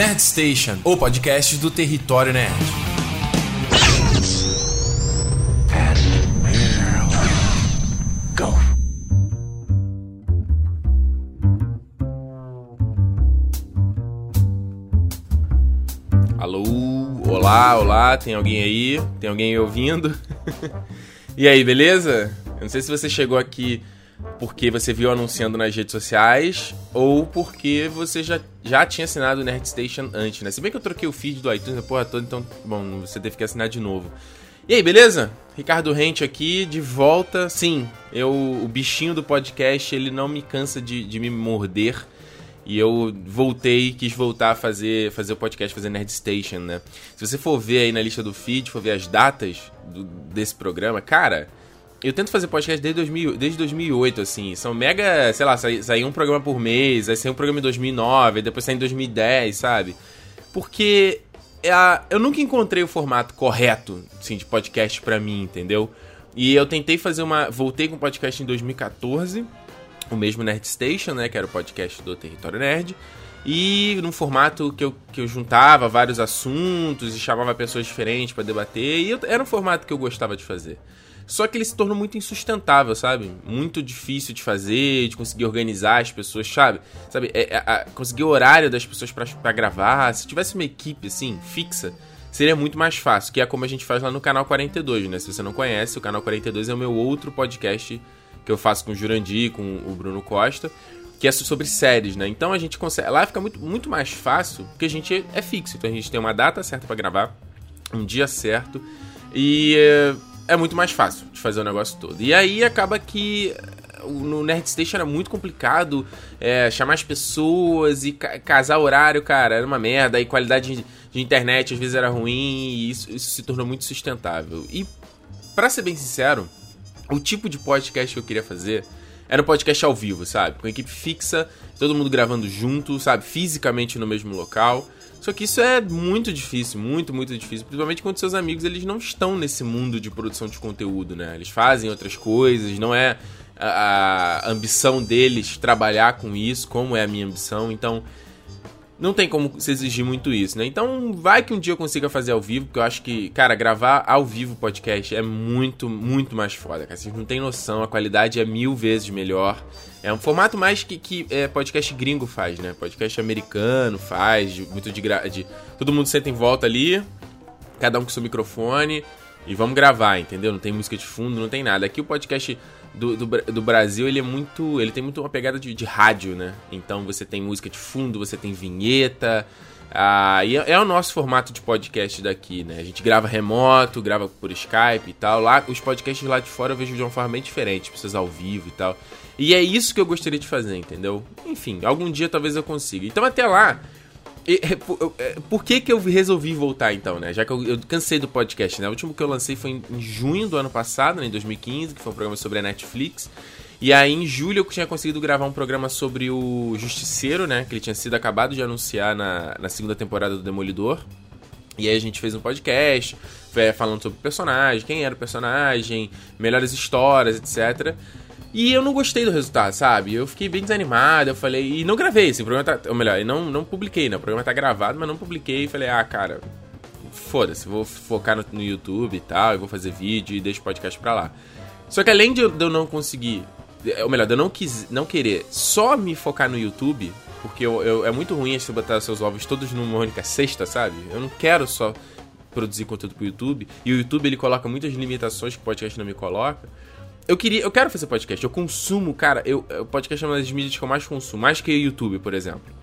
Nerd Station, o podcast do Território Nerd. Alô, olá, olá, tem alguém aí? Tem alguém ouvindo? e aí, beleza? Eu não sei se você chegou aqui porque você viu anunciando nas redes sociais ou porque você já, já tinha assinado o Nerd Station antes, né? Se bem que eu troquei o feed do iTunes a porra toda, então, bom, você teve que assinar de novo. E aí, beleza? Ricardo Rente aqui, de volta. Sim, eu, o bichinho do podcast, ele não me cansa de, de me morder. E eu voltei, quis voltar a fazer, fazer o podcast, fazer Nerd Station, né? Se você for ver aí na lista do feed, for ver as datas do, desse programa, cara, eu tento fazer podcast desde, 2000, desde 2008, assim. São mega, sei lá, sai, sai um programa por mês, aí sai um programa em 2009, depois sai em 2010, sabe? Porque é a, eu nunca encontrei o formato correto, assim, de podcast pra mim, entendeu? E eu tentei fazer uma... Voltei com podcast em 2014 o mesmo Nerd Station, né, que era o podcast do Território Nerd, e num formato que eu, que eu juntava vários assuntos e chamava pessoas diferentes para debater, e eu, era um formato que eu gostava de fazer. Só que ele se tornou muito insustentável, sabe? Muito difícil de fazer, de conseguir organizar as pessoas, sabe? Sabe, é, é, conseguir o horário das pessoas para gravar. Se tivesse uma equipe, assim, fixa, seria muito mais fácil, que é como a gente faz lá no Canal 42, né? Se você não conhece, o Canal 42 é o meu outro podcast que eu faço com o Jurandir, com o Bruno Costa, que é sobre séries, né? Então a gente consegue. Lá fica muito, muito mais fácil, porque a gente é fixo. Então a gente tem uma data certa para gravar, um dia certo, e é, muito mais fácil de fazer o negócio todo. E aí acaba que no Nerd Station era muito complicado é, chamar as pessoas e ca casar horário, cara, era uma merda. E qualidade de, de internet às vezes era ruim, e isso, isso se tornou muito sustentável. E, para ser bem sincero, o tipo de podcast que eu queria fazer era um podcast ao vivo, sabe? Com equipe fixa, todo mundo gravando junto, sabe? Fisicamente no mesmo local. Só que isso é muito difícil, muito, muito difícil. Principalmente quando seus amigos eles não estão nesse mundo de produção de conteúdo, né? Eles fazem outras coisas, não é a, ambição deles trabalhar com isso, como é a minha ambição. Então, não tem como se exigir muito isso, né? Então, vai que um dia eu consiga fazer ao vivo, porque eu acho que, cara, gravar ao vivo podcast é muito, muito mais foda, cara. Vocês não tem noção, a qualidade é mil vezes melhor. É um formato mais que, que é, podcast gringo faz, né? Podcast americano faz, de, muito de, de. Todo mundo senta em volta ali, cada um com seu microfone, e vamos gravar, entendeu? Não tem música de fundo, não tem nada. Aqui o podcast do, do, do, Brasil, ele é muito. Ele tem muito uma pegada de, de, rádio, né? Então você tem música de fundo, você tem vinheta. Ah, e é, é, o nosso formato de podcast daqui, né? A gente grava remoto, grava por Skype e tal. Lá, os podcasts lá de fora eu vejo de uma forma bem diferente, pessoas ao vivo e tal. E é isso que eu gostaria de fazer, entendeu? Enfim, algum dia talvez eu consiga. Então até lá, por, é, por que que eu resolvi voltar então, né? Já que eu, eu, cansei do podcast, né? O último que eu lancei foi em, em junho do ano passado, né? em 2015, que foi um programa sobre a Netflix. E aí em julho eu tinha conseguido gravar um programa sobre o Justiceiro, né? Que ele tinha sido acabado de anunciar na, na segunda temporada do Demolidor. E aí a gente fez um podcast falando sobre o personagem, quem era o personagem, melhores histórias, etc. E eu não gostei do resultado, sabe? Eu fiquei bem desanimado, eu falei, e não gravei, assim, o programa tá, ou melhor, não, não publiquei, né? O programa tá gravado, mas não publiquei, e falei, ah, cara, foda-se, vou focar no, no, YouTube e tal, eu vou fazer vídeo e deixo o podcast pra lá. Só que além de eu, de eu não conseguir, ou melhor, de eu não, quis, não querer só me focar no YouTube, porque eu, eu, é muito ruim você botar seus ovos todos numa única cesta, sabe? Eu não quero só produzir conteúdo pro YouTube, e o YouTube ele coloca muitas limitações que o podcast não me coloca. Eu queria, eu quero fazer podcast. Eu consumo, cara, eu, o podcast é uma das mídias que eu mais consumo, mais que o YouTube, por exemplo.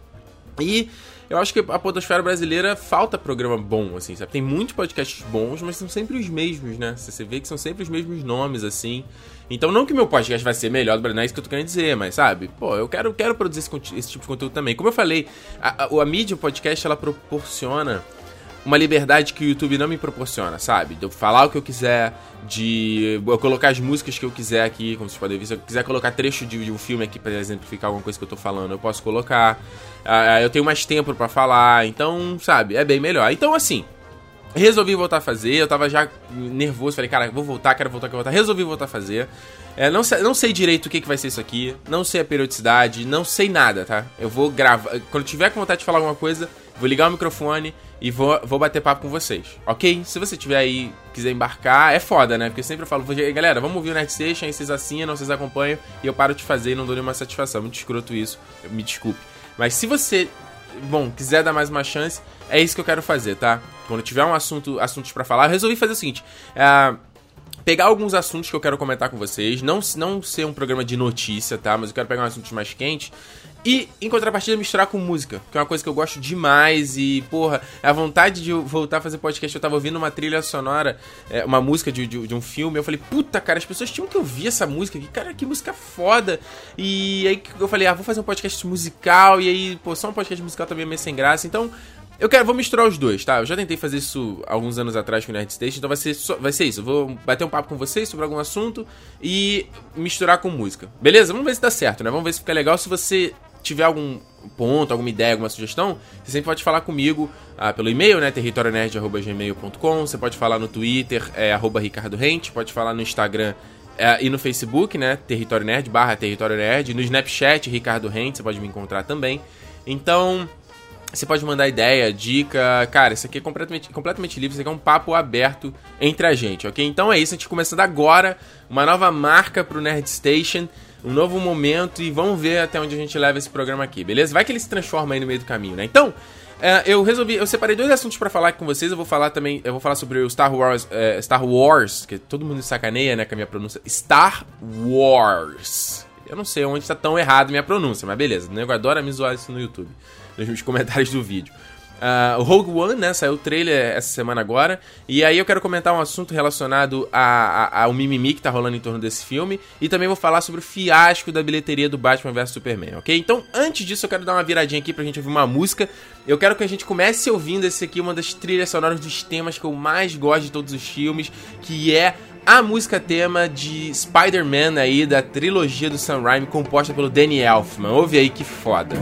E eu acho que a podosfera brasileira falta programa bom, assim, sabe? Tem muitos podcasts bons, mas são sempre os mesmos, né? Você vê que são sempre os mesmos nomes, assim. Então, não que meu podcast vai ser melhor não é isso que eu tô querendo dizer, mas, sabe? Pô, eu quero, quero produzir esse, esse tipo de conteúdo também. Como eu falei, a, a, a mídia, o podcast, ela proporciona uma liberdade que o YouTube não me proporciona, sabe? De eu falar o que eu quiser, de eu colocar as músicas que eu quiser aqui, como vocês podem ver. Se eu quiser colocar trecho de, de um filme aqui para exemplificar alguma coisa que eu tô falando, eu posso colocar. Uh, eu tenho mais tempo para falar, então, sabe? É bem melhor. Então, assim, resolvi voltar a fazer. Eu tava já nervoso, falei, cara, vou voltar, quero voltar, quero voltar. Resolvi voltar a fazer. É, não, sei, não sei direito o que, que vai ser isso aqui, não sei a periodicidade, não sei nada, tá? Eu vou gravar. Quando tiver com vontade de falar alguma coisa, vou ligar o microfone e vou, vou bater papo com vocês, ok? Se você tiver aí, quiser embarcar, é foda, né? Porque eu sempre falo, galera, vamos ouvir o Nerd Station, aí vocês assinam, vocês acompanham, e eu paro de fazer e não dou nenhuma satisfação. Muito escroto isso, me desculpe. Mas se você, bom, quiser dar mais uma chance, é isso que eu quero fazer, tá? Quando tiver um assunto, assuntos para falar, eu resolvi fazer o seguinte, é pegar alguns assuntos que eu quero comentar com vocês, não, não ser um programa de notícia, tá? Mas eu quero pegar um assuntos mais quentes e, em contrapartida, misturar com música, que é uma coisa que eu gosto demais. E, porra, a vontade de voltar a fazer podcast, eu tava ouvindo uma trilha sonora, é, uma música de, de, de, um filme. Eu falei, puta, cara, as pessoas tinham que ouvir essa música aqui. Cara, que música foda. E aí eu falei, ah, vou fazer um podcast musical. E aí, pô, só um podcast musical também é meio sem graça. Então, eu quero, vou misturar os dois, tá? Eu já tentei fazer isso alguns anos atrás com o Nerd Station, então vai ser, só, vai ser isso. Eu vou bater um papo com vocês sobre algum assunto e misturar com música. Beleza? Vamos ver se dá certo, né? Vamos ver se fica legal. Se você tiver algum ponto, alguma ideia, alguma sugestão, você sempre pode falar comigo ah, pelo e-mail, né? territorionerd.gmail.com. Você pode falar no Twitter, é, arroba Ricardo Rente, pode falar no Instagram é, e no Facebook, né? Território Nerd, barra Território Nerd. No Snapchat, Ricardo Rente, você pode me encontrar também. Então, você pode mandar ideia, dica. Cara, isso aqui é completamente, completamente livre, isso aqui é um papo aberto entre a gente, ok? Então é isso, a gente começando agora uma nova marca pro Nerd Station, um novo momento e vamos ver até onde a gente leva esse programa aqui, beleza? Vai que ele se transforma aí no meio do caminho, né? Então, é, eu resolvi, eu separei dois assuntos para falar com vocês. Eu vou falar também, eu vou falar sobre o Star Wars, é, Star Wars, que todo mundo sacaneia, né, com a minha pronúncia. Star Wars. Eu não sei onde está tão errado minha pronúncia, mas beleza. O nego adora me zoar isso no YouTube nos comentários do vídeo. Uh, Rogue One, né? Saiu o trailer essa semana agora. E aí eu quero comentar um assunto relacionado a, a, ao mimimi que tá rolando em torno desse filme. E também vou falar sobre o fiasco da bilheteria do Batman vs Superman, ok? Então, antes disso, eu quero dar uma viradinha aqui pra gente ouvir uma música. Eu quero que a gente comece ouvindo esse aqui, uma das trilhas sonoras dos temas que eu mais gosto de todos os filmes, que é a música tema de Spider-Man aí, da trilogia do Sam Raimi, composta pelo Danny Elfman. Ouve aí que foda.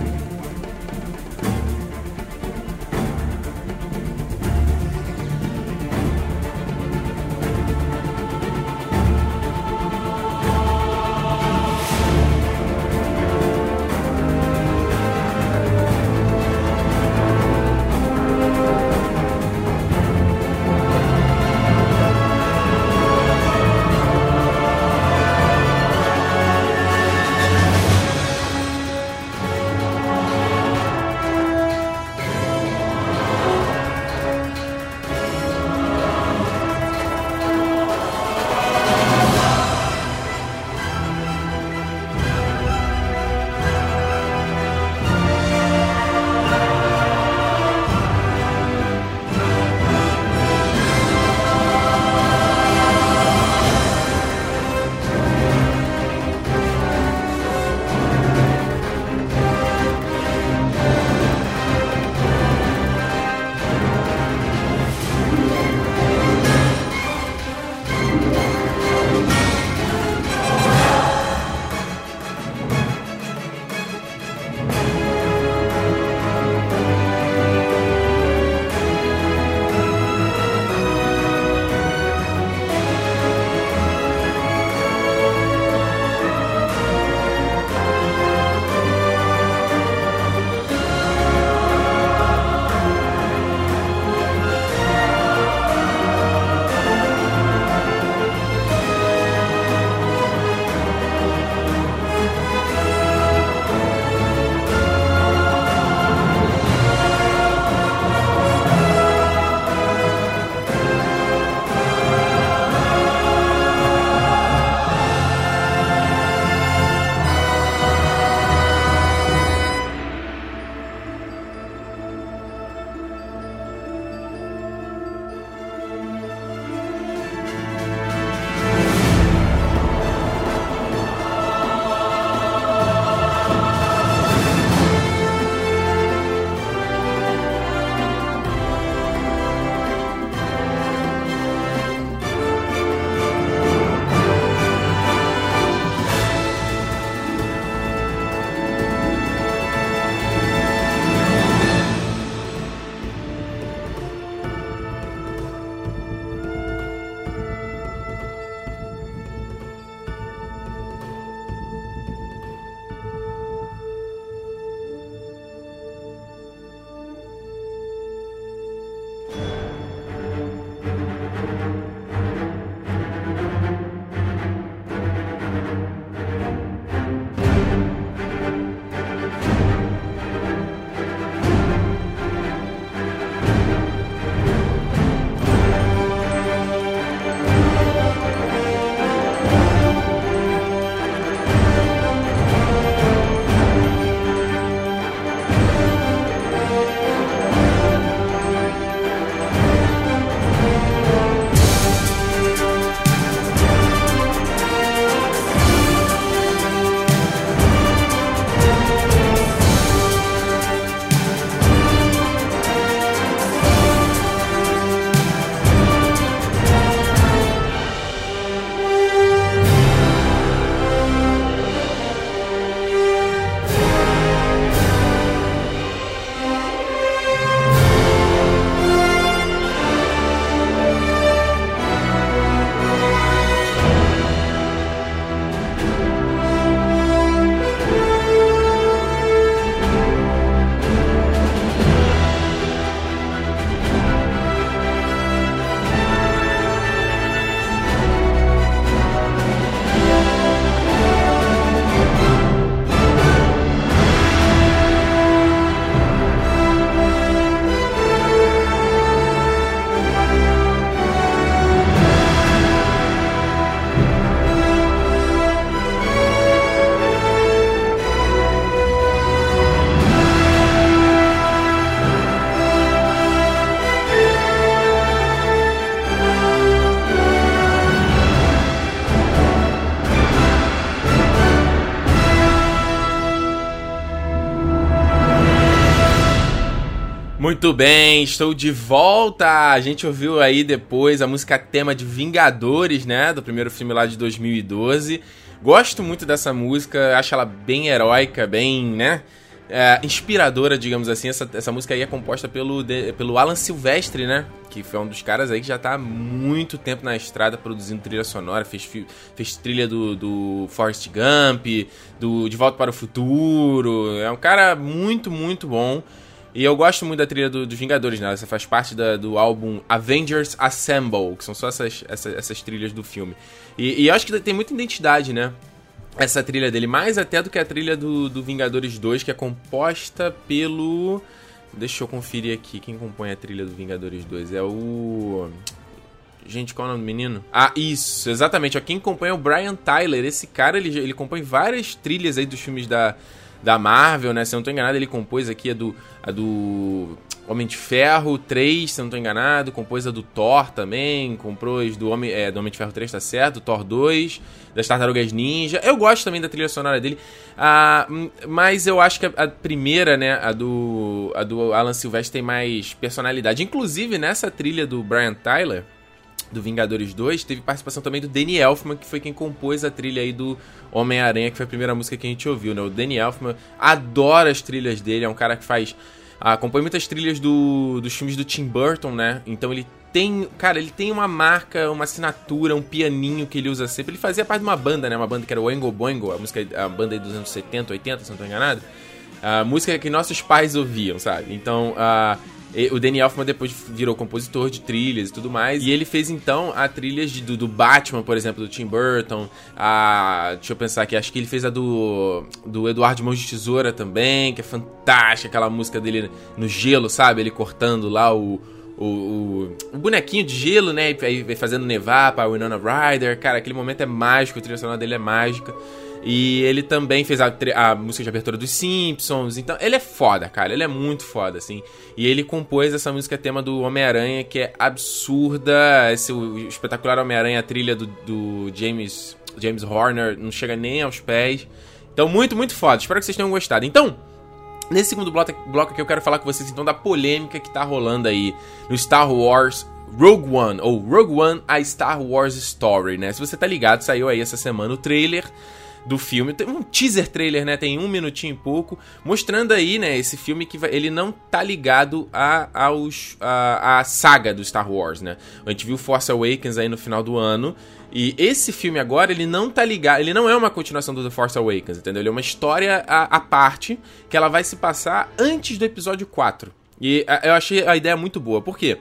Muito bem, estou de volta. A gente ouviu aí depois a música tema de Vingadores, né, do primeiro filme lá de 2012. Gosto muito dessa música, acho ela bem heróica, bem, né, é, inspiradora, digamos assim. Essa, essa música aí é composta pelo, pelo Alan Silvestre, né? Que foi um dos caras aí que já tá há muito tempo na estrada produzindo trilha sonora. Fez, fez trilha do, do Forrest Gump, do De Volta para o Futuro. É um cara muito, muito bom. E eu gosto muito da trilha dos do Vingadores, né? Essa faz parte da, do álbum Avengers Assemble, que são só essas, essas, essas trilhas do filme. E, e eu acho que tem muita identidade, né? Essa trilha dele, mais até do que a trilha do, do Vingadores 2, que é composta pelo. Deixa eu conferir aqui quem compõe a trilha do Vingadores 2. É o. Gente, qual é o nome do menino? Ah, isso, exatamente. Ó, quem compõe é o Brian Tyler. Esse cara, ele, ele compõe várias trilhas aí dos filmes da, da Marvel, né? Se eu não tô enganado, ele compôs aqui a do, a do Homem de Ferro 3, se eu não tô enganado, compôs a do Thor também, compôs do Homem, é, do Homem de Ferro 3, tá certo, Thor 2, das Tartarugas Ninja. Eu gosto também da trilha sonora dele, ah, mas eu acho que a, a, primeira, né, a do, a do Alan Silvestre tem mais personalidade. Inclusive, nessa trilha do Brian Tyler, do Vingadores 2, teve participação também do Danny Elfman, que foi quem compôs a trilha aí do Homem-Aranha, que foi a primeira música que a gente ouviu, né? O Danny Elfman adora as trilhas dele, é um cara que faz. Ah, compõe muitas trilhas do, dos filmes do Tim Burton, né? Então ele tem. Cara, ele tem uma marca, uma assinatura, um pianinho que ele usa sempre. Ele fazia parte de uma banda, né? Uma banda que era o Oingo Boingo, a música, a banda aí dos anos 70, 80, se não estou enganado. A música que nossos pais ouviam, sabe? Então, uh, o Danny Elfman depois virou compositor de trilhas e tudo mais. E ele fez então a trilha de, do, do, Batman, por exemplo, do Tim Burton. A, deixa eu pensar aqui, acho que ele fez a do, do Eduardo Mãos de Tesoura também, que é fantástica, aquela música dele no gelo, sabe? Ele cortando lá o, o, o, o, bonequinho de gelo, né? E fazendo nevar pra Winona Ryder. Cara, aquele momento é mágico, a trilha sonora dele é mágica. E ele também fez a, a, música de abertura dos Simpsons. Então, ele é foda, cara. Ele é muito foda, assim. E ele compôs essa música tema do Homem-Aranha, que é absurda. Esse o espetacular Homem-Aranha, a trilha do, do, James, James Horner, não chega nem aos pés. Então, muito, muito foda. Espero que vocês tenham gostado. Então, nesse segundo bloco, aqui, eu quero falar com vocês, então, da polêmica que tá rolando aí no Star Wars Rogue One, ou Rogue One, a Star Wars Story, né? Se você tá ligado, saiu aí essa semana o trailer do filme. Tem um teaser trailer, né? Tem um minutinho e pouco, mostrando aí, né, esse filme que vai, ele não tá ligado a, aos, a, a saga do Star Wars, né? A gente viu Force Awakens aí no final do ano. E esse filme agora, ele não tá ligado, ele não é uma continuação do The Force Awakens, entendeu? Ele é uma história à, parte que ela vai se passar antes do episódio 4. E a, eu achei a ideia muito boa, por quê?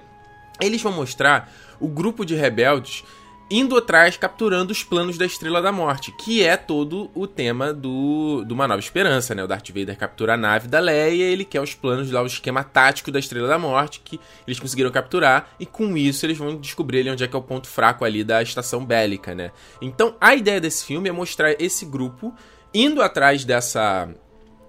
Eles vão mostrar o grupo de rebeldes indo atrás, capturando os planos da Estrela da Morte, que é todo o tema do, do Uma Nova Esperança, né? O Darth Vader captura a nave da Leia, ele quer os planos lá, o esquema tático da Estrela da Morte, que eles conseguiram capturar, e com isso eles vão descobrir onde é que é o ponto fraco ali da estação bélica, né? Então, a ideia desse filme é mostrar esse grupo indo atrás dessa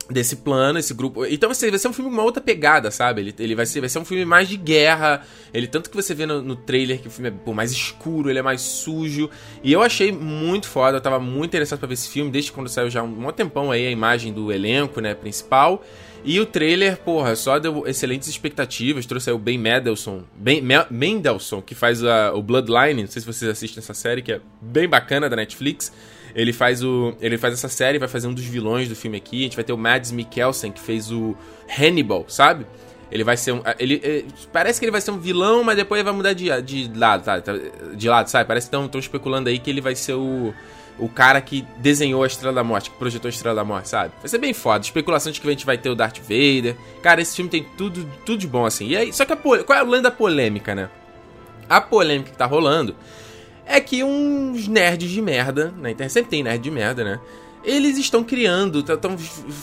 desse plano, esse grupo. Então ser, vai ser um filme com uma outra pegada, sabe? Ele, ele vai, ser, vai ser um filme mais de guerra. Ele tanto que você vê no, no trailer que o filme é pô, mais escuro, ele é mais sujo. E eu achei muito foda, eu tava muito interessado pra ver esse filme, desde quando saiu já um, um tempão aí a imagem do elenco, né, principal. E o trailer, porra, só deu excelentes expectativas. Trouxe aí o Ben Mendelsohn, Ben Mendelsohn, que faz a, o Bloodline. Não sei se vocês assistem essa série, que é bem bacana da Netflix. Ele faz o. Ele faz essa série, vai fazer um dos vilões do filme aqui. A gente vai ter o Mads Mikkelsen, que fez o Hannibal, sabe? Ele vai ser um. Ele, ele, parece que ele vai ser um vilão, mas depois ele vai mudar de, de lado, tá? De lado, sabe? Parece que estão especulando aí que ele vai ser o. O cara que desenhou a Estrela da Morte, que projetou a Estrela da Morte, sabe? Vai ser bem foda. Especulação de que a gente vai ter o Darth Vader. Cara, esse filme tem tudo, tudo de bom, assim. E aí, só que a, qual é a lenda polêmica, né? A polêmica que tá rolando é que uns nerds de merda, na internet sempre tem nerd de merda, né? Eles estão criando, tão,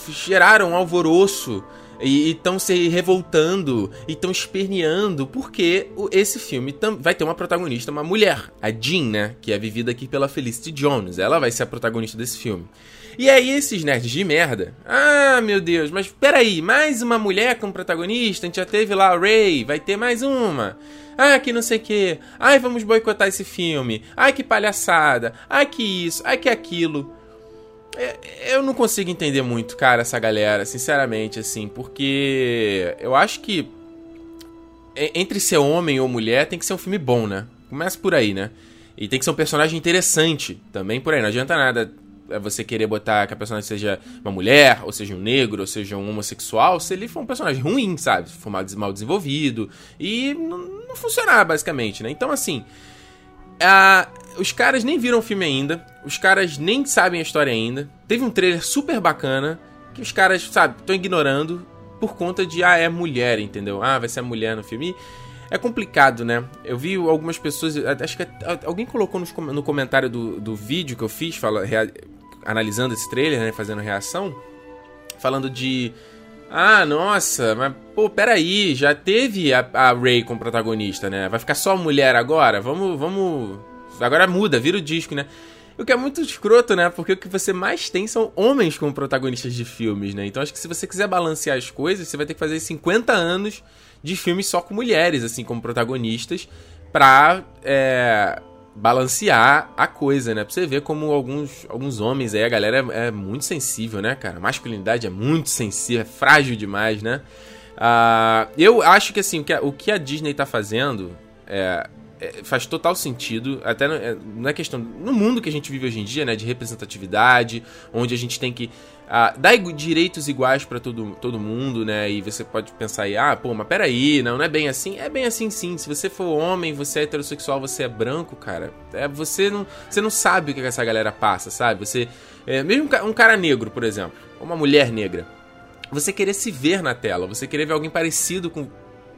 geraram um alvoroço e estão se revoltando e estão esperneando porque esse filme vai ter uma protagonista, uma mulher, a Jean, né? Que é vivida aqui pela Felicity Jones. Ela vai ser a protagonista desse filme. E aí esses nerds de merda, ah, meu Deus, mas peraí, mais uma mulher como protagonista? A gente já teve lá a Ray, vai ter mais uma. Ah, que não sei o que. Ai, vamos boicotar esse filme. Ai, que palhaçada. Ai, que isso. Ai, que aquilo. É, eu não consigo entender muito, cara, essa galera, sinceramente, assim, porque eu acho que entre ser homem ou mulher, tem que ser um filme bom, né? Começa por aí, né? E tem que ser um personagem interessante também por aí. Não adianta nada é você querer botar que a personagem seja uma mulher, ou seja um negro, ou seja um homossexual, se ele for um personagem ruim, sabe? For mal desenvolvido. E não, funcionar, basicamente, né? Então, assim. os caras nem viram o filme ainda. Os caras nem sabem a história ainda. Teve um trailer super bacana. Que os caras, sabe, estão ignorando por conta de, ah, é mulher, entendeu? Ah, vai ser a mulher no filme. É complicado, né? Eu vi algumas pessoas. Acho que alguém colocou no comentário do, do vídeo que eu fiz, fala, analisando esse trailer, né? Fazendo reação. Falando de. Ah, nossa, mas pô, peraí, já teve a, a Ray como protagonista, né? Vai ficar só mulher agora? Vamos, vamos. Agora muda, vira o disco, né? O que é muito escroto, né? Porque o que você mais tem são homens como protagonistas de filmes, né? Então acho que se você quiser balancear as coisas, você vai ter que fazer 50 anos de filmes só com mulheres, assim, como protagonistas, pra é, balancear a coisa, né? Pra você ver como alguns, alguns homens aí, a galera é, é muito sensível, né, cara? A masculinidade é muito sensível, é frágil demais, né? Uh, eu acho que, assim, o que a, o que a Disney tá fazendo é, é, faz total sentido, até é, não é questão. No mundo que a gente vive hoje em dia, né, de representatividade, onde a gente tem que uh, dar direitos iguais para todo, todo mundo, né, e você pode pensar aí, ah, pô, mas peraí, não, não é bem assim. É bem assim sim. Se você for homem, você é heterossexual, você é branco, cara, é, você, não, você não sabe o que essa galera passa, sabe? Você. É, mesmo um cara negro, por exemplo, ou uma mulher negra você querer se ver na tela, você querer ver alguém parecido com,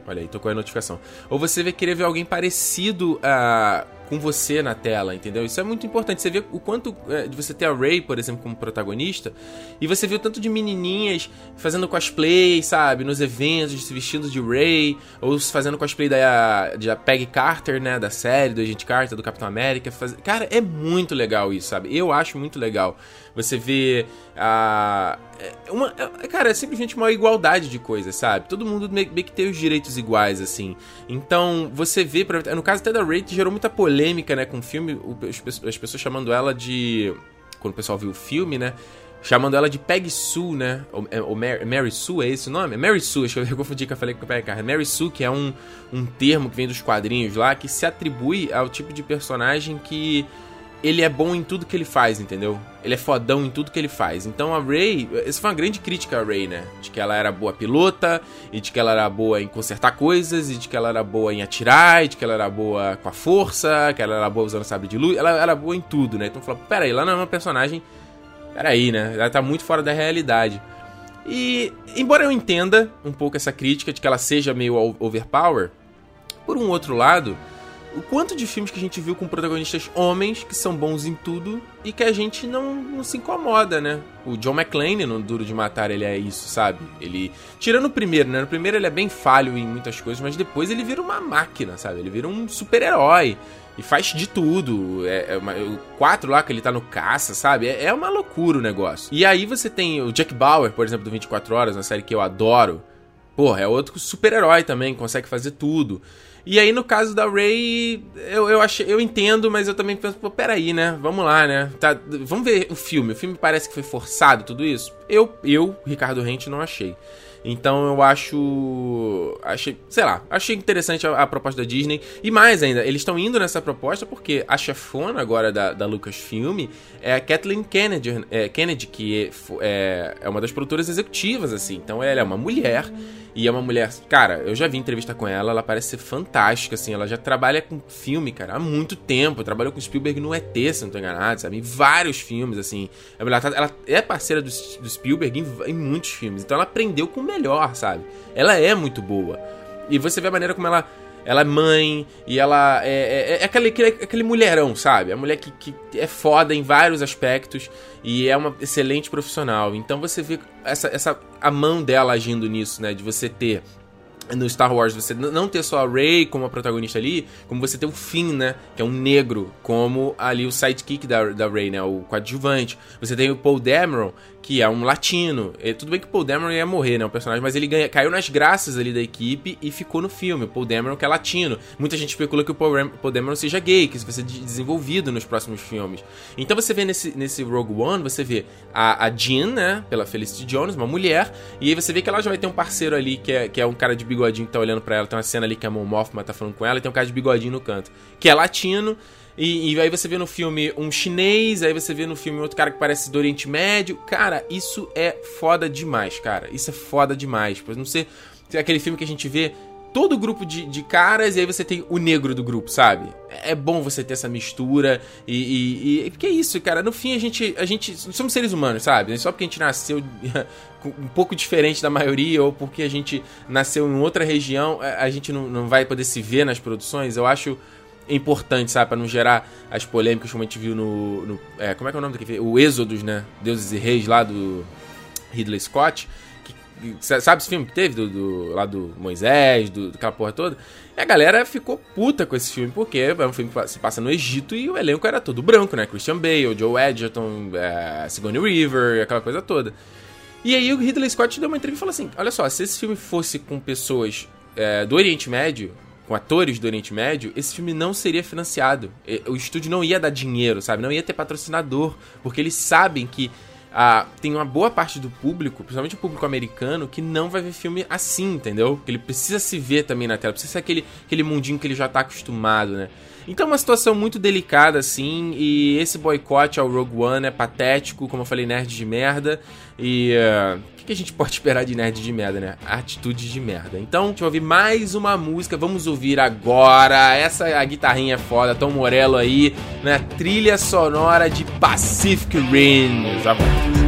Olha aí, tocou a notificação. Ou você querer ver alguém parecido uh, com você na tela, entendeu? Isso é muito importante. Você vê o quanto uh, de você ter a Ray, por exemplo, como protagonista, e você viu tanto de menininhas fazendo cosplay, sabe, nos eventos, se vestindo de Ray, ou fazendo cosplay da, da Peggy Carter, né, da série, do Agente Carter, do Capitão América. Faz... Cara, é muito legal isso, sabe? Eu acho muito legal. Você vê a. Uh, uma, é, cara, é simplesmente uma igualdade de coisas, sabe? Todo mundo meio, que tem os direitos iguais, assim. Então, você vê. No caso até da Rate, gerou muita polêmica, né, com o filme. As pessoas chamando ela de. Quando o pessoal viu o filme, né? chamando ela de Peg Sue, né? Ou, é, ou Mary, Mary, Sue, é esse o nome? Mary Sue, acho que eu confundi que eu falei com o Peg Carter. Mary Sue, que é um, um termo que vem dos quadrinhos lá, que se atribui ao tipo de personagem que ele é bom em tudo que ele faz, entendeu? Ele é fodão em tudo que ele faz. Então a Ray, essa foi uma grande crítica a Ray, né? De que ela era boa pilota, e de que ela era boa em consertar coisas, e de que ela era boa em atirar, e de que ela era boa com a força, que ela era boa usando sabre de luz. Ela era boa em tudo, né? Então falou, pera aí, ela não é uma personagem. Pera aí, né? Ela tá muito fora da realidade. E, embora eu entenda um pouco essa crítica de que ela seja meio overpower, por um outro lado, o quanto de filmes que a gente viu com protagonistas homens que são bons em tudo e que a gente não, não se incomoda, né? O John McClane no Duro de Matar, ele é isso, sabe? Ele. Tirando o primeiro, né? No primeiro ele é bem falho em muitas coisas, mas depois ele vira uma máquina, sabe? Ele vira um super-herói e faz de tudo. É, é uma, o 4 lá que ele tá no caça, sabe? É, é uma loucura o negócio. E aí você tem o Jack Bauer, por exemplo, do 24 Horas, uma série que eu adoro. Porra, é outro super-herói também, consegue fazer tudo. E aí, no caso da Ray, eu, eu, achei, eu entendo, mas eu também penso, pô, peraí, né? Vamos lá, né? Tá, vamos ver o filme. O filme parece que foi forçado, tudo isso. Eu, eu Ricardo Rente, não achei. Então eu acho. Achei, sei lá, achei interessante a, a proposta da Disney. E mais ainda, eles estão indo nessa proposta porque a chefona agora da, da Lucasfilm é a Kathleen Kennedy, é, Kennedy que é, é uma das produtoras executivas, assim. Então ela é uma mulher. E é uma mulher, cara, eu já vi entrevista com ela, ela parece ser fantástica, assim. Ela já trabalha com filme, cara, há muito tempo. Trabalhou com Spielberg no ET, se não tô enganado, sabe? Em vários filmes, assim. Ela, tá, ela é parceira do, do Spielberg em, em, muitos filmes. Então ela aprendeu com o melhor, sabe? Ela é muito boa. E você vê a maneira como ela ela é mãe e ela é, é, é aquele, aquele, aquele, mulherão, sabe? A mulher que, que é foda em vários aspectos e é uma excelente profissional. Então você vê essa, essa a mão dela agindo nisso, né? De você ter no Star Wars você não ter só a Rey como a protagonista ali, como você ter o Finn, né? Que é um negro, como ali o sidekick da, da Rey, né? O coadjuvante. Você tem o Paul Dameron, que é um latino. E, tudo bem que Paul Dameron ia morrer, né? O personagem, mas ele ganha, caiu nas graças ali da equipe e ficou no filme. O Paul Dameron que é latino. Muita gente especula que o Paul, Paul Dameron seja gay, que isso vai ser desenvolvido nos próximos filmes. Então você vê nesse, nesse Rogue One, você vê a, a Jean, né? Pela Felicity Jones, uma mulher. E aí você vê que ela já vai ter um parceiro ali que é, que é um cara de bigodinho que tá olhando pra ela. Tem uma cena ali que a Mon Mothma tá falando com ela e tem um cara de bigodinho no canto. Que é latino. E, e, aí você vê no filme um chinês, aí você vê no filme outro cara que parece do Oriente Médio. Cara, isso é foda demais, cara. Isso é foda demais. Por não ser aquele filme que a gente vê todo grupo de, de caras e aí você tem o negro do grupo, sabe? É bom você ter essa mistura e, e, e porque é isso, cara. No fim a gente, a gente somos seres humanos, sabe? Só porque a gente nasceu um pouco diferente da maioria ou porque a gente nasceu em outra região, a gente não, não vai poder se ver nas produções. Eu acho importante, sabe? Pra não gerar as polêmicas como a gente viu no. no é, como é que é o nome daquele? O Êxodos, né? Deuses e Reis lá do Ridley Scott Sabe esse filme que teve? Do, do lá do Moisés, do, daquela porra toda? E a galera ficou puta com esse filme, porque é um filme que se passa no Egito e o elenco era todo branco, né? Christian Bale, Joe Edgerton, é, Sigourney Weaver, aquela coisa toda. E aí o Ridley Scott deu uma entrevista e falou assim: olha só, se esse filme fosse com pessoas é, do Oriente Médio, com atores do Oriente Médio, esse filme não seria financiado. O estúdio não ia dar dinheiro, sabe? Não ia ter patrocinador, porque eles sabem que ah, tem uma boa parte do público, principalmente o público americano, que não vai ver filme assim, entendeu? Que ele precisa se ver também na tela, precisa ser aquele, aquele mundinho que ele já tá acostumado, né? Então é uma situação muito delicada, assim, e esse boicote ao Rogue One é patético, como eu falei, nerd de merda, e uh, o que, que, a gente pode esperar de nerd de merda, né? Atitude de merda. Então, a gente vai ouvir mais uma música, vamos ouvir agora, essa a guitarrinha é foda, Tom Morello aí, na né? trilha sonora de Pacific Rim. Já volto.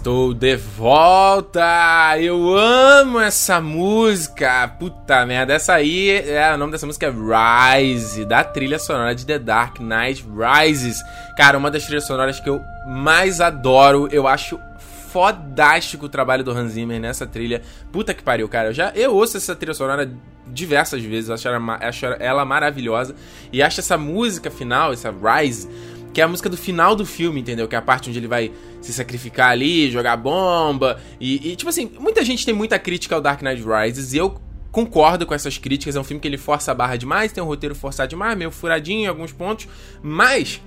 Estou de volta! Eu amo essa música! Puta merda, essa aí, é, o nome dessa música é Rise, da trilha sonora de The Dark Knight Rises. Cara, uma das trilhas sonoras que eu mais adoro, eu acho fodástico o trabalho do Hans Zimmer nessa trilha. Puta que pariu, cara. Eu já eu ouço essa trilha sonora diversas vezes, acho ela, acho ela maravilhosa e acho essa música final, essa Rise que é a música do final do filme, entendeu? Que é a parte onde ele vai se sacrificar ali, jogar bomba. E, e, tipo assim, muita gente tem muita crítica ao Dark Knight Rises, e eu concordo com essas críticas. É um filme que ele força a barra demais, tem um roteiro forçado demais, meio furadinho em alguns pontos, mas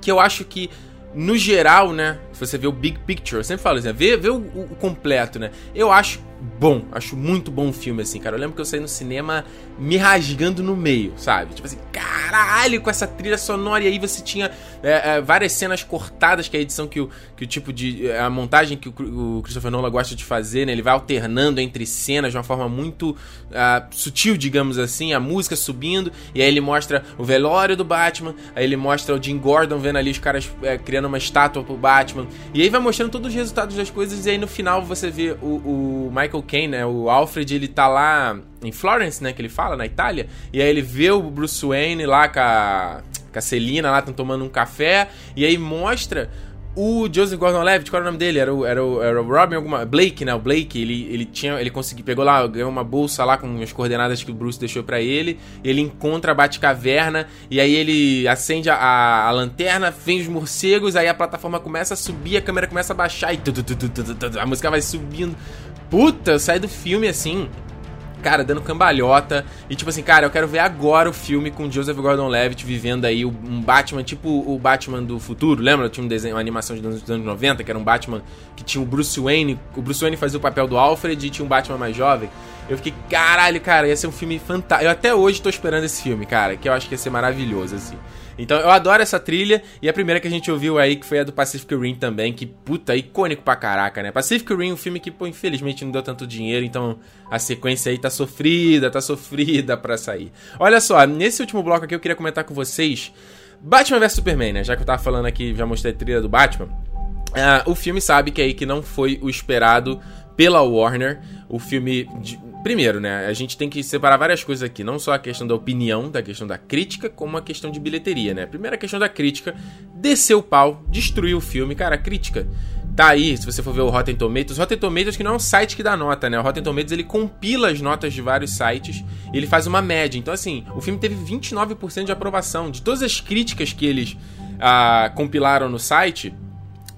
que eu acho que no geral, né? Se você vê o big picture, eu sempre falo assim, vê, vê o, o, completo, né? Eu acho bom, acho muito bom o filme, assim, cara. Eu lembro que eu saí no cinema me rasgando no meio, sabe? Tipo assim, caralho, com essa trilha sonora. E aí você tinha é, é, várias cenas cortadas, que é a edição que o, que o tipo de. É, a montagem que o, o, Christopher Nolan gosta de fazer, né? Ele vai alternando entre cenas de uma forma muito uh, sutil, digamos assim, a música subindo. E aí ele mostra o velório do Batman, aí ele mostra o Jim Gordon vendo ali os caras é, criando uma estátua pro Batman. E aí vai mostrando todos os resultados das coisas. E aí no final você vê o, o Michael Caine, né? O Alfred, ele tá lá em Florence, né? Que ele fala, na Itália. E aí ele vê o Bruce Wayne lá com a, com a Celina lá, estão tomando um café. E aí mostra o Joseph Gordon-Levitt, qual era o nome dele? Era o, era o, era o Robin alguma... Blake, né? O Blake, ele, ele tinha... Ele conseguiu... Pegou lá, ganhou uma bolsa lá com as coordenadas que o Bruce deixou para ele. Ele encontra a Batcaverna. E aí ele acende a, a, a, lanterna, vem os morcegos. Aí a plataforma começa a subir, a câmera começa a baixar. E a música vai subindo. Puta, sai do filme assim cara, dando cambalhota. E tipo assim, cara, eu quero ver agora o filme com Joseph Gordon-Levitt vivendo aí um Batman, tipo o Batman do futuro. Lembra? Tinha um desenho, uma animação dos anos 90, que era um Batman que tinha o Bruce Wayne. O Bruce Wayne fazia o papel do Alfred e tinha um Batman mais jovem. Eu fiquei, caralho, cara, ia ser um filme fantástico. Eu até hoje tô esperando esse filme, cara, que eu acho que ia ser maravilhoso, assim. Então eu adoro essa trilha. E a primeira que a gente ouviu aí, que foi a do Pacific Rim também, que puta, icônico pra caraca, né? Pacific Rim, um filme que, pô, infelizmente não deu tanto dinheiro, então a sequência aí tá sofrida, tá sofrida pra sair. Olha só, nesse último bloco aqui eu queria comentar com vocês Batman vs Superman, né? Já que eu tava falando aqui, já mostrei a trilha do Batman. Uh, o filme sabe que aí que não foi o esperado pela Warner. O filme. De Primeiro, né, a gente tem que separar várias coisas aqui, não só a questão da opinião, da questão da crítica, como a questão de bilheteria, né? Primeiro a questão da crítica, desceu o pau, destruiu o filme, cara, a crítica tá aí, se você for ver o Rotten Tomatoes, Rotten Tomatoes que não é um site que dá nota, né? O Rotten Tomatoes ele compila as notas de vários sites ele faz uma média. Então assim, o filme teve 29% de aprovação de todas as críticas que eles ah, compilaram no site,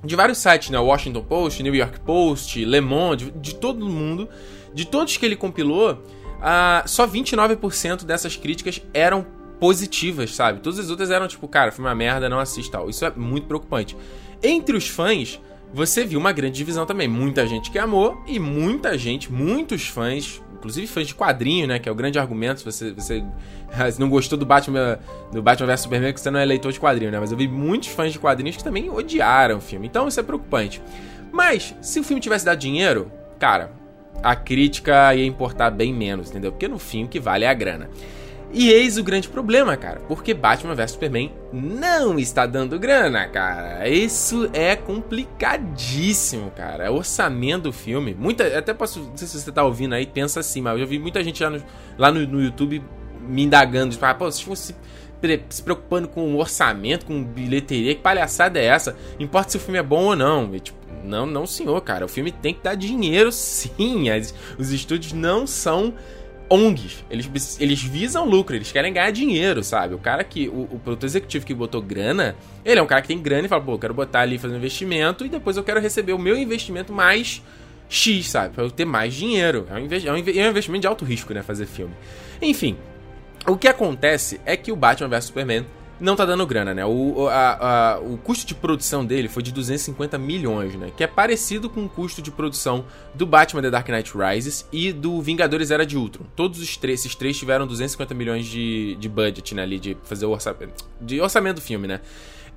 de vários sites, né? Washington Post, New York Post, Le Monde, de, de todo mundo de todos que ele compilou, uh, só 29% dessas críticas eram positivas, sabe? Todas as outras eram tipo, cara, foi uma merda, não assista tal. Isso é muito preocupante. Entre os fãs, você viu uma grande divisão também. Muita gente que amou e muita gente, muitos fãs, inclusive fãs de quadrinho, né? Que é o grande argumento. Se você, você não gostou do Batman, do Batman vs Superman, que você não é leitor de quadrinho, né? Mas eu vi muitos fãs de quadrinhos que também odiaram o filme. Então isso é preocupante. Mas, se o filme tivesse dado dinheiro, cara, a crítica ia importar bem menos, entendeu? Porque no fim o que vale é a grana. E eis o grande problema, cara, porque Batman vs Superman não está dando grana, cara. Isso é complicadíssimo, cara. O orçamento do filme, muita, até posso, não sei se você tá ouvindo aí, pensa assim, mas eu já vi muita gente lá no, lá no, no YouTube me indagando, tipo, ah, pô, se fosse se preocupando com o orçamento, com bilheteria, que palhaçada é essa? Importa se o filme é bom ou não. E, tipo, não, não, senhor, cara. O filme tem que dar dinheiro, sim. As, os estúdios não são ONGs. Eles, eles visam lucro, eles querem ganhar dinheiro, sabe? O cara que. O, o produtor executivo que botou grana, ele é um cara que tem grana e fala, pô, eu quero botar ali fazer um investimento e depois eu quero receber o meu investimento mais X, sabe? Pra eu ter mais dinheiro. É um, é um, é um investimento de alto risco, né? Fazer filme. Enfim. O que acontece é que o Batman vs Superman não tá dando grana, né? O, a, a, o custo de produção dele foi de 250 milhões, né? Que é parecido com o custo de produção do Batman The Dark Knight Rises e do Vingadores Era de Ultron. Todos os três, esses três tiveram 250 milhões de, de budget, né? Ali, de fazer o orçamento, de orçamento do filme, né?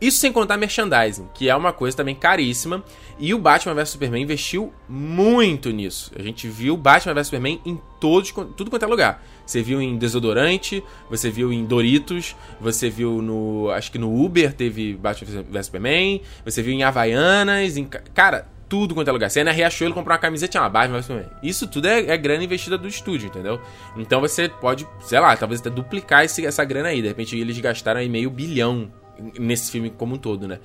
Isso sem contar merchandising, que é uma coisa também caríssima. E o Batman vs Superman investiu muito nisso. A gente viu Batman vs Superman em todos, tudo quanto é lugar. Você viu em desodorante, você viu em Doritos, você viu no. Acho que no Uber teve Batman vs Superman, você viu em Havaianas, em. Cara, tudo quanto é lugar. Você ia na Riachuelo comprar uma camiseta, tinha uma Barbie, mas também. Isso tudo é, é, grana investida do estúdio, entendeu? Então você pode, sei lá, talvez até duplicar esse, essa grana aí. De repente eles gastaram aí meio bilhão nesse filme como um todo, né?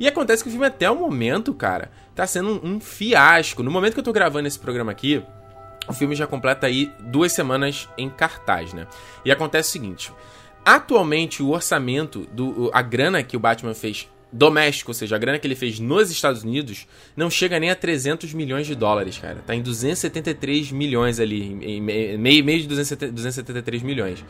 E acontece que o filme até o momento, cara, tá sendo um, um fiasco. No momento que eu tô gravando esse programa aqui, o filme já completa aí duas semanas em cartaz, né? E acontece o seguinte: atualmente o orçamento, do, a grana que o Batman fez doméstico, ou seja, a grana que ele fez nos Estados Unidos, não chega nem a 300 milhões de dólares, cara. Tá em 273 milhões ali, meio, meio de 273 milhões.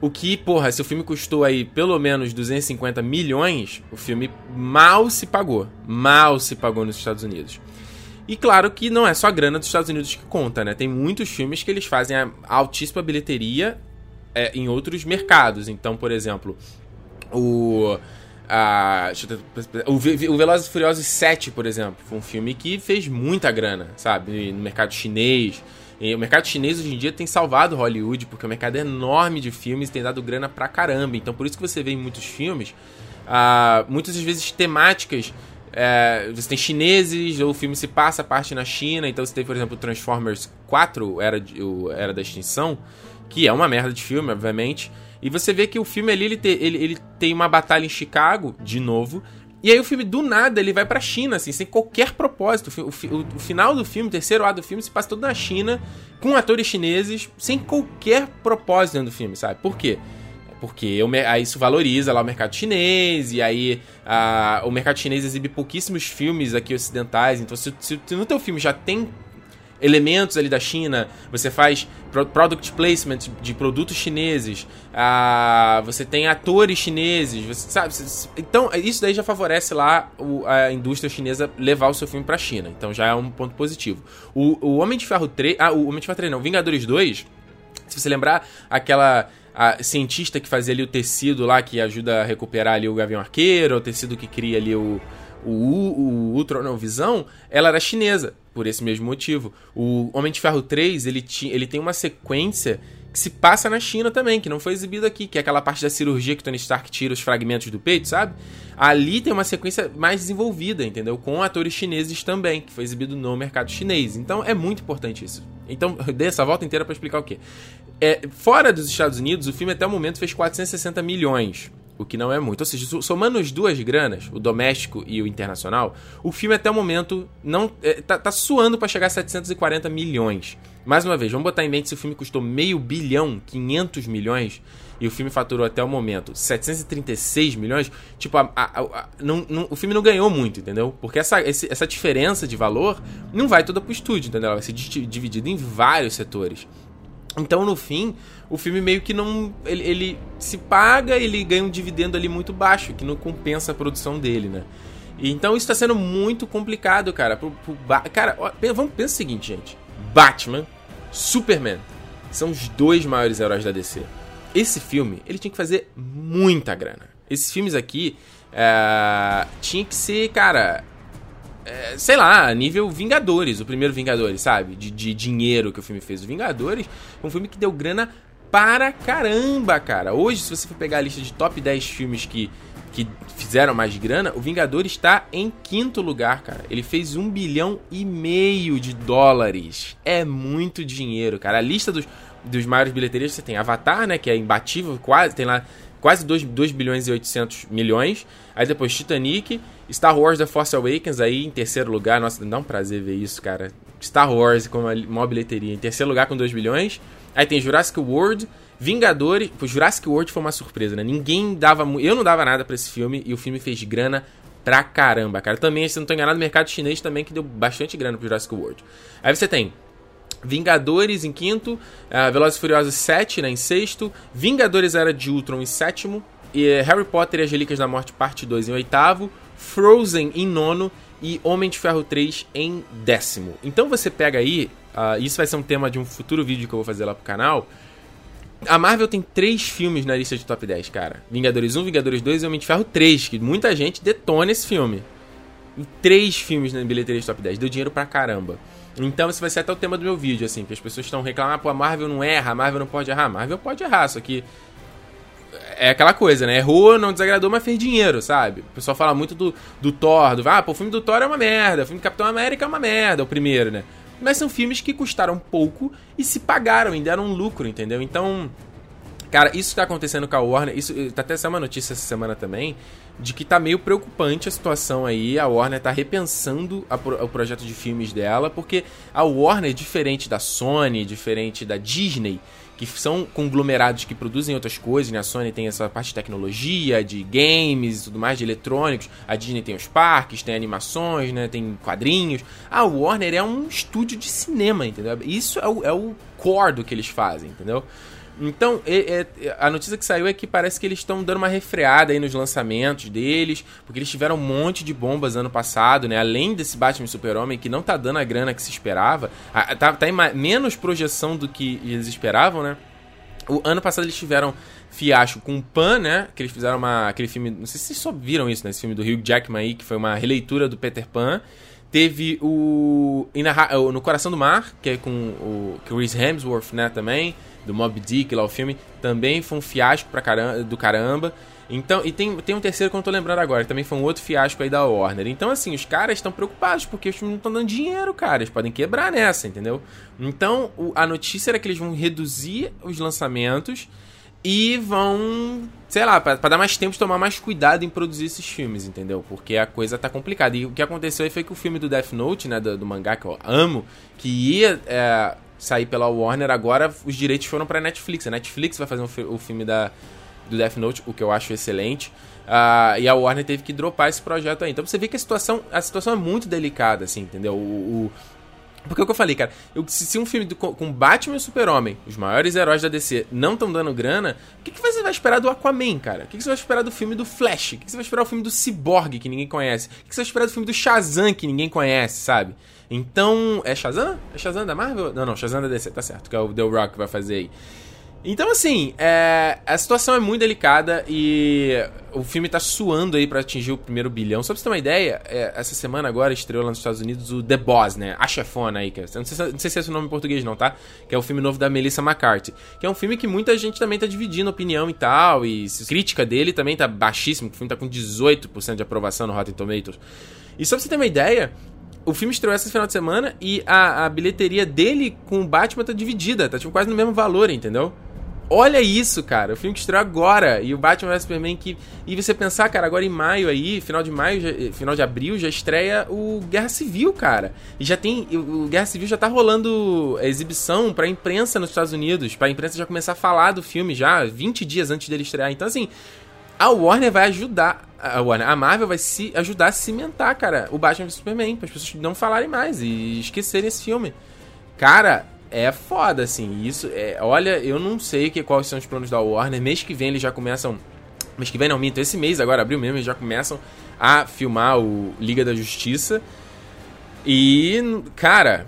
O que, porra, se o filme custou aí pelo menos 250 milhões, o filme mal se pagou. Mal se pagou nos Estados Unidos. E claro que não é só a grana dos Estados Unidos que conta, né? Tem muitos filmes que eles fazem a altíssima bilheteria é, em outros mercados. Então, por exemplo, o. A, o, o Velozes e Furiosos 7, por exemplo, foi um filme que fez muita grana, sabe? No mercado chinês. E o mercado chinês hoje em dia tem salvado Hollywood, porque o mercado é enorme de filmes tem dado grana pra caramba. Então por isso que você vê em muitos filmes, uh, muitas vezes temáticas. É, você tem chineses, ou o filme se passa a parte na China, então você tem, por exemplo, Transformers 4, Era, o Era da Extinção, que é uma merda de filme, obviamente. E você vê que o filme ali, ele, te, ele, ele tem uma batalha em Chicago, de novo, e aí o filme, do nada, ele vai pra China, assim, sem qualquer propósito. O, o, o, final do filme, o terceiro ato do filme, se passa todo na China, com atores chineses, sem qualquer propósito dentro do filme, sabe? Por quê? Porque aí isso valoriza lá o mercado chinês, e aí a, o mercado chinês exibe pouquíssimos filmes aqui ocidentais. Então, se, se no teu filme já tem elementos ali da China, você faz product placement de produtos chineses, ah, você tem atores chineses, você sabe? Então, isso daí já favorece lá a indústria chinesa levar o seu filme pra China. Então já é um ponto positivo. O, o Homem de Ferro 3. Ah, o Homem de Ferro 3 não, Vingadores 2. Se você lembrar, aquela a cientista que fazia ali o tecido lá que ajuda a recuperar ali o Gavião Arqueiro, o tecido que cria ali o, o, o, Ultron, não, Visão, ela era chinesa por esse mesmo motivo. O Homem de Ferro 3, ele, ti, ele tem uma sequência que se passa na China também, que não foi exibido aqui, que é aquela parte da cirurgia que Tony Stark tira os fragmentos do peito, sabe? Ali tem uma sequência mais desenvolvida, entendeu? Com atores chineses também, que foi exibido no mercado chinês. Então é muito importante isso. Então, eu dei essa volta inteira para explicar o quê? É, fora dos Estados Unidos, o filme até o momento fez 460 milhões o que não é muito. Ou seja, somando as duas granas, o doméstico e o internacional, o filme até o momento não é, tá, tá suando para chegar a 740 milhões. Mais uma vez, vamos botar em mente se o filme custou meio bilhão, 500 milhões, e o filme faturou até o momento 736 milhões, tipo, a, a, a, não, não, o filme não ganhou muito, entendeu? Porque essa, esse, essa diferença de valor não vai toda pro estúdio, entendeu? Ela vai ser dividida em vários setores. Então, no fim, o filme meio que não. Ele, ele, se paga, ele ganha um dividendo ali muito baixo, que não compensa a produção dele, né? E, então isso tá sendo muito complicado, cara. Pro, pro cara, ó, vamos pensar o seguinte, gente: Batman, Superman são os dois maiores heróis da DC. Esse filme, ele tinha que fazer muita grana. Esses filmes aqui é, tinha que ser, cara, é, sei lá, nível Vingadores, o primeiro Vingadores, sabe? De, de dinheiro que o filme fez. O Vingadores foi um filme que deu grana para caramba, cara. Hoje, se você for pegar a lista de top 10 filmes que, que fizeram mais grana, o Vingadores está em quinto lugar, cara. Ele fez um bilhão e meio de dólares. É muito dinheiro, cara. A lista dos, dos maiores bilheterias você tem Avatar, né? Que é imbatível, quase, tem lá quase 2, 2 bilhões e 800 milhões. Aí depois Titanic, Star Wars The Force Awakens aí em terceiro lugar. Nossa, dá um prazer ver isso, cara. Star Wars com a maior bilheteria em terceiro lugar com 2 bilhões. Aí tem Jurassic World, Vingadores. Pô, Jurassic World foi uma surpresa, né? Ninguém dava. Eu não dava nada para esse filme e o filme fez grana pra caramba, cara. Também, se não tô enganado, o mercado chinês também que deu bastante grana pro Jurassic World. Aí você tem Vingadores em quinto, uh, Velozes e Furiosos 7 né, em sexto, Vingadores Era de Ultron em sétimo, e uh, Harry Potter e as Relíquias da Morte parte 2 em oitavo, Frozen em nono e Homem de Ferro 3 em décimo. Então você pega aí, uh, isso vai ser um tema de um futuro vídeo que eu vou fazer lá pro canal. A Marvel tem três filmes na lista de top 10, cara. Vingadores 1, Vingadores 2 e Homem de Ferro 3, que muita gente detona esse filme. E três filmes na bilheteria de top 10, deu dinheiro pra caramba. Então esse vai ser até o tema do meu vídeo, assim, que as pessoas estão reclamando, pô, a Marvel não erra, a Marvel não pode errar. A Marvel pode errar, só que é aquela coisa, né? Errou, não desagradou, mas fez dinheiro, sabe? O pessoal fala muito do, do Thor, do, ah, pô, o filme do Thor é uma merda, o filme do Capitão América é uma merda, o primeiro, né? Mas são filmes que custaram pouco e se pagaram e deram um lucro, entendeu? Então, cara, isso tá acontecendo com a Warner, isso tá até essa uma notícia essa semana também, de que tá meio preocupante a situação aí, a Warner tá repensando o projeto de filmes dela, porque a Warner, diferente da Sony, diferente da Disney, que são conglomerados que produzem outras coisas, né? A Sony tem essa parte de tecnologia, de games e tudo mais, de eletrônicos. A Disney tem os parques, tem animações, né? Tem quadrinhos. A Warner é um estúdio de cinema, entendeu? Isso é o, é o core do que eles fazem, entendeu? Então, é, é, a notícia que saiu é que parece que eles estão dando uma refreada aí nos lançamentos deles, porque eles tiveram um monte de bombas ano passado, né? Além desse Batman Super-Homem, que não tá dando a grana que se esperava, tá, tá em menos projeção do que eles esperavam, né? O ano passado eles tiveram fiasco com o Pan, né? Que eles fizeram uma, aquele filme. Não sei se vocês só viram isso, né? Esse filme do Hugh Jackman aí, que foi uma releitura do Peter Pan. Teve o. No Coração do Mar, que é com o Chris Hemsworth, né? Também do Mob Dick, lá o filme, também foi um fiasco pra caramba, do caramba. Então, e tem, tem um terceiro que eu não tô lembrando agora, que também foi um outro fiasco aí da Warner. Então, assim, os caras estão preocupados porque os filmes não estão dando dinheiro, cara. Eles podem quebrar nessa, entendeu? Então, o, a notícia era que eles vão reduzir os lançamentos e vão, sei lá, para dar mais tempo de tomar mais cuidado em produzir esses filmes, entendeu? Porque a coisa tá complicada. E o que aconteceu aí foi que o filme do Death Note, né, do, do mangá que eu amo, que ia é, sair pela Warner agora, os direitos foram pra Netflix. A Netflix vai fazer um, o filme da, do Death Note, o que eu acho excelente. Uh, e a Warner teve que dropar esse projeto aí. Então você vê que a situação, a situação é muito delicada, assim, entendeu? O, o porque é o que eu falei, cara. Eu, se, se, um filme do, com Batman e Super-Homem, os maiores heróis da DC, não estão dando grana, o que, que, você vai esperar do Aquaman, cara? O que, que, você vai esperar do filme do Flash? O que, que você vai esperar do filme do Cyborg, que ninguém conhece? O que, que você vai esperar do filme do Shazam, que ninguém conhece, sabe? Então, é Shazam? É Shazam da Marvel? Não, não, Shazam da DC, tá certo, que é o The Rock que vai fazer aí. Então, assim, é, a situação é muito delicada e o filme tá suando aí para atingir o primeiro bilhão. Só pra você ter uma ideia, é, essa semana agora estreou lá nos Estados Unidos o The Boss, né? A chefona aí, que é, não, sei, não sei se é esse o nome em português não, tá? Que é o filme novo da Melissa McCarthy. Que é um filme que muita gente também tá dividindo opinião e tal, e crítica dele também tá baixíssimo, o filme tá com 18% de aprovação no Rotten Tomatoes. E só pra você ter uma ideia, o filme estreou esse final de semana e a, a bilheteria dele com o Batman tá dividida, tá tipo quase no mesmo valor, entendeu? Olha isso, cara. O filme que estreou agora. E o Batman vs Superman que. E você pensar, cara, agora em maio aí, final de maio, já, final de abril, já estreia o Guerra Civil, cara. E já tem. O Guerra Civil já tá rolando exibição pra imprensa nos Estados Unidos. Pra imprensa já começar a falar do filme já 20 dias antes dele estrear. Então, assim, a Warner vai ajudar. A Warner, a Marvel vai se ajudar a cimentar, cara, o Batman Superman, para as pessoas não falarem mais e esquecerem esse filme. Cara, é foda, assim. Isso é. Olha, eu não sei que, quais são os planos da Warner. Mês que vem eles já começam. Mês que vem não, minto. Esse mês, agora, abril mesmo, eles já começam a filmar o Liga da Justiça. E, cara,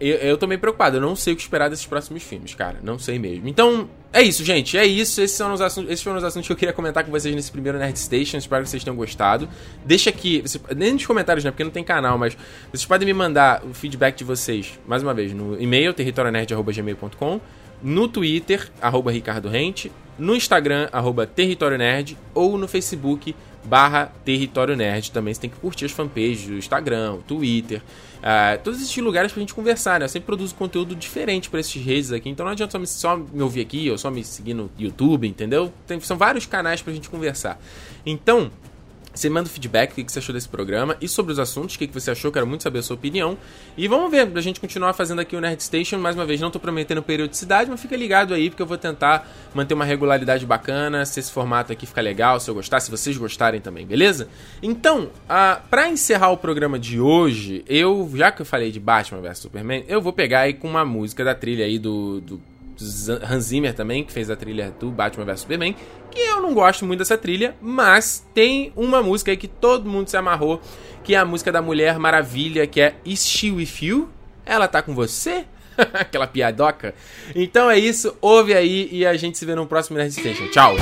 eu, eu tô meio preocupado. Eu não sei o que esperar desses próximos filmes, cara. Não sei mesmo. Então, é isso, gente. É isso. Esses, são os assuntos, esses foram os assuntos que eu queria comentar com vocês nesse primeiro Nerd Station. Espero que vocês tenham gostado. Deixa aqui, nem nos comentários, né? Porque não tem canal, mas vocês podem me mandar o feedback de vocês, mais uma vez, no e-mail, territorionerd.gmail.com, no Twitter, arroba Ricardo Rente, no Instagram, arroba Território Nerd, ou no Facebook, barra Território Nerd. Também você tem que curtir as fanpages do Instagram, Twitter, uh, todos esses lugares pra gente conversar, né? Eu sempre produzo conteúdo diferente para esses redes aqui, então não adianta só me, só me, ouvir aqui ou só me seguir no YouTube, entendeu? Tem, são vários canais pra gente conversar. Então, você manda feedback, o que você achou desse programa e sobre os assuntos, o que você achou, quero muito saber a sua opinião. E vamos ver, a gente continuar fazendo aqui o Nerd Station. Mais uma vez, não estou prometendo periodicidade, mas fica ligado aí, porque eu vou tentar manter uma regularidade bacana, se esse formato aqui ficar legal, se eu gostar, se vocês gostarem também, beleza? Então, uh, para encerrar o programa de hoje, eu, já que eu falei de Batman vs Superman, eu vou pegar aí com uma música da trilha aí do, do Hans Zimmer também, que fez a trilha do Batman vs Superman, que eu não gosto muito dessa trilha, mas tem uma música aí que todo mundo se amarrou, que é a música da Mulher Maravilha, que é Is She With You? Ela tá com você? Aquela piadoca. Então é isso, ouve aí e a gente se vê no próximo Nerd Station. Tchau!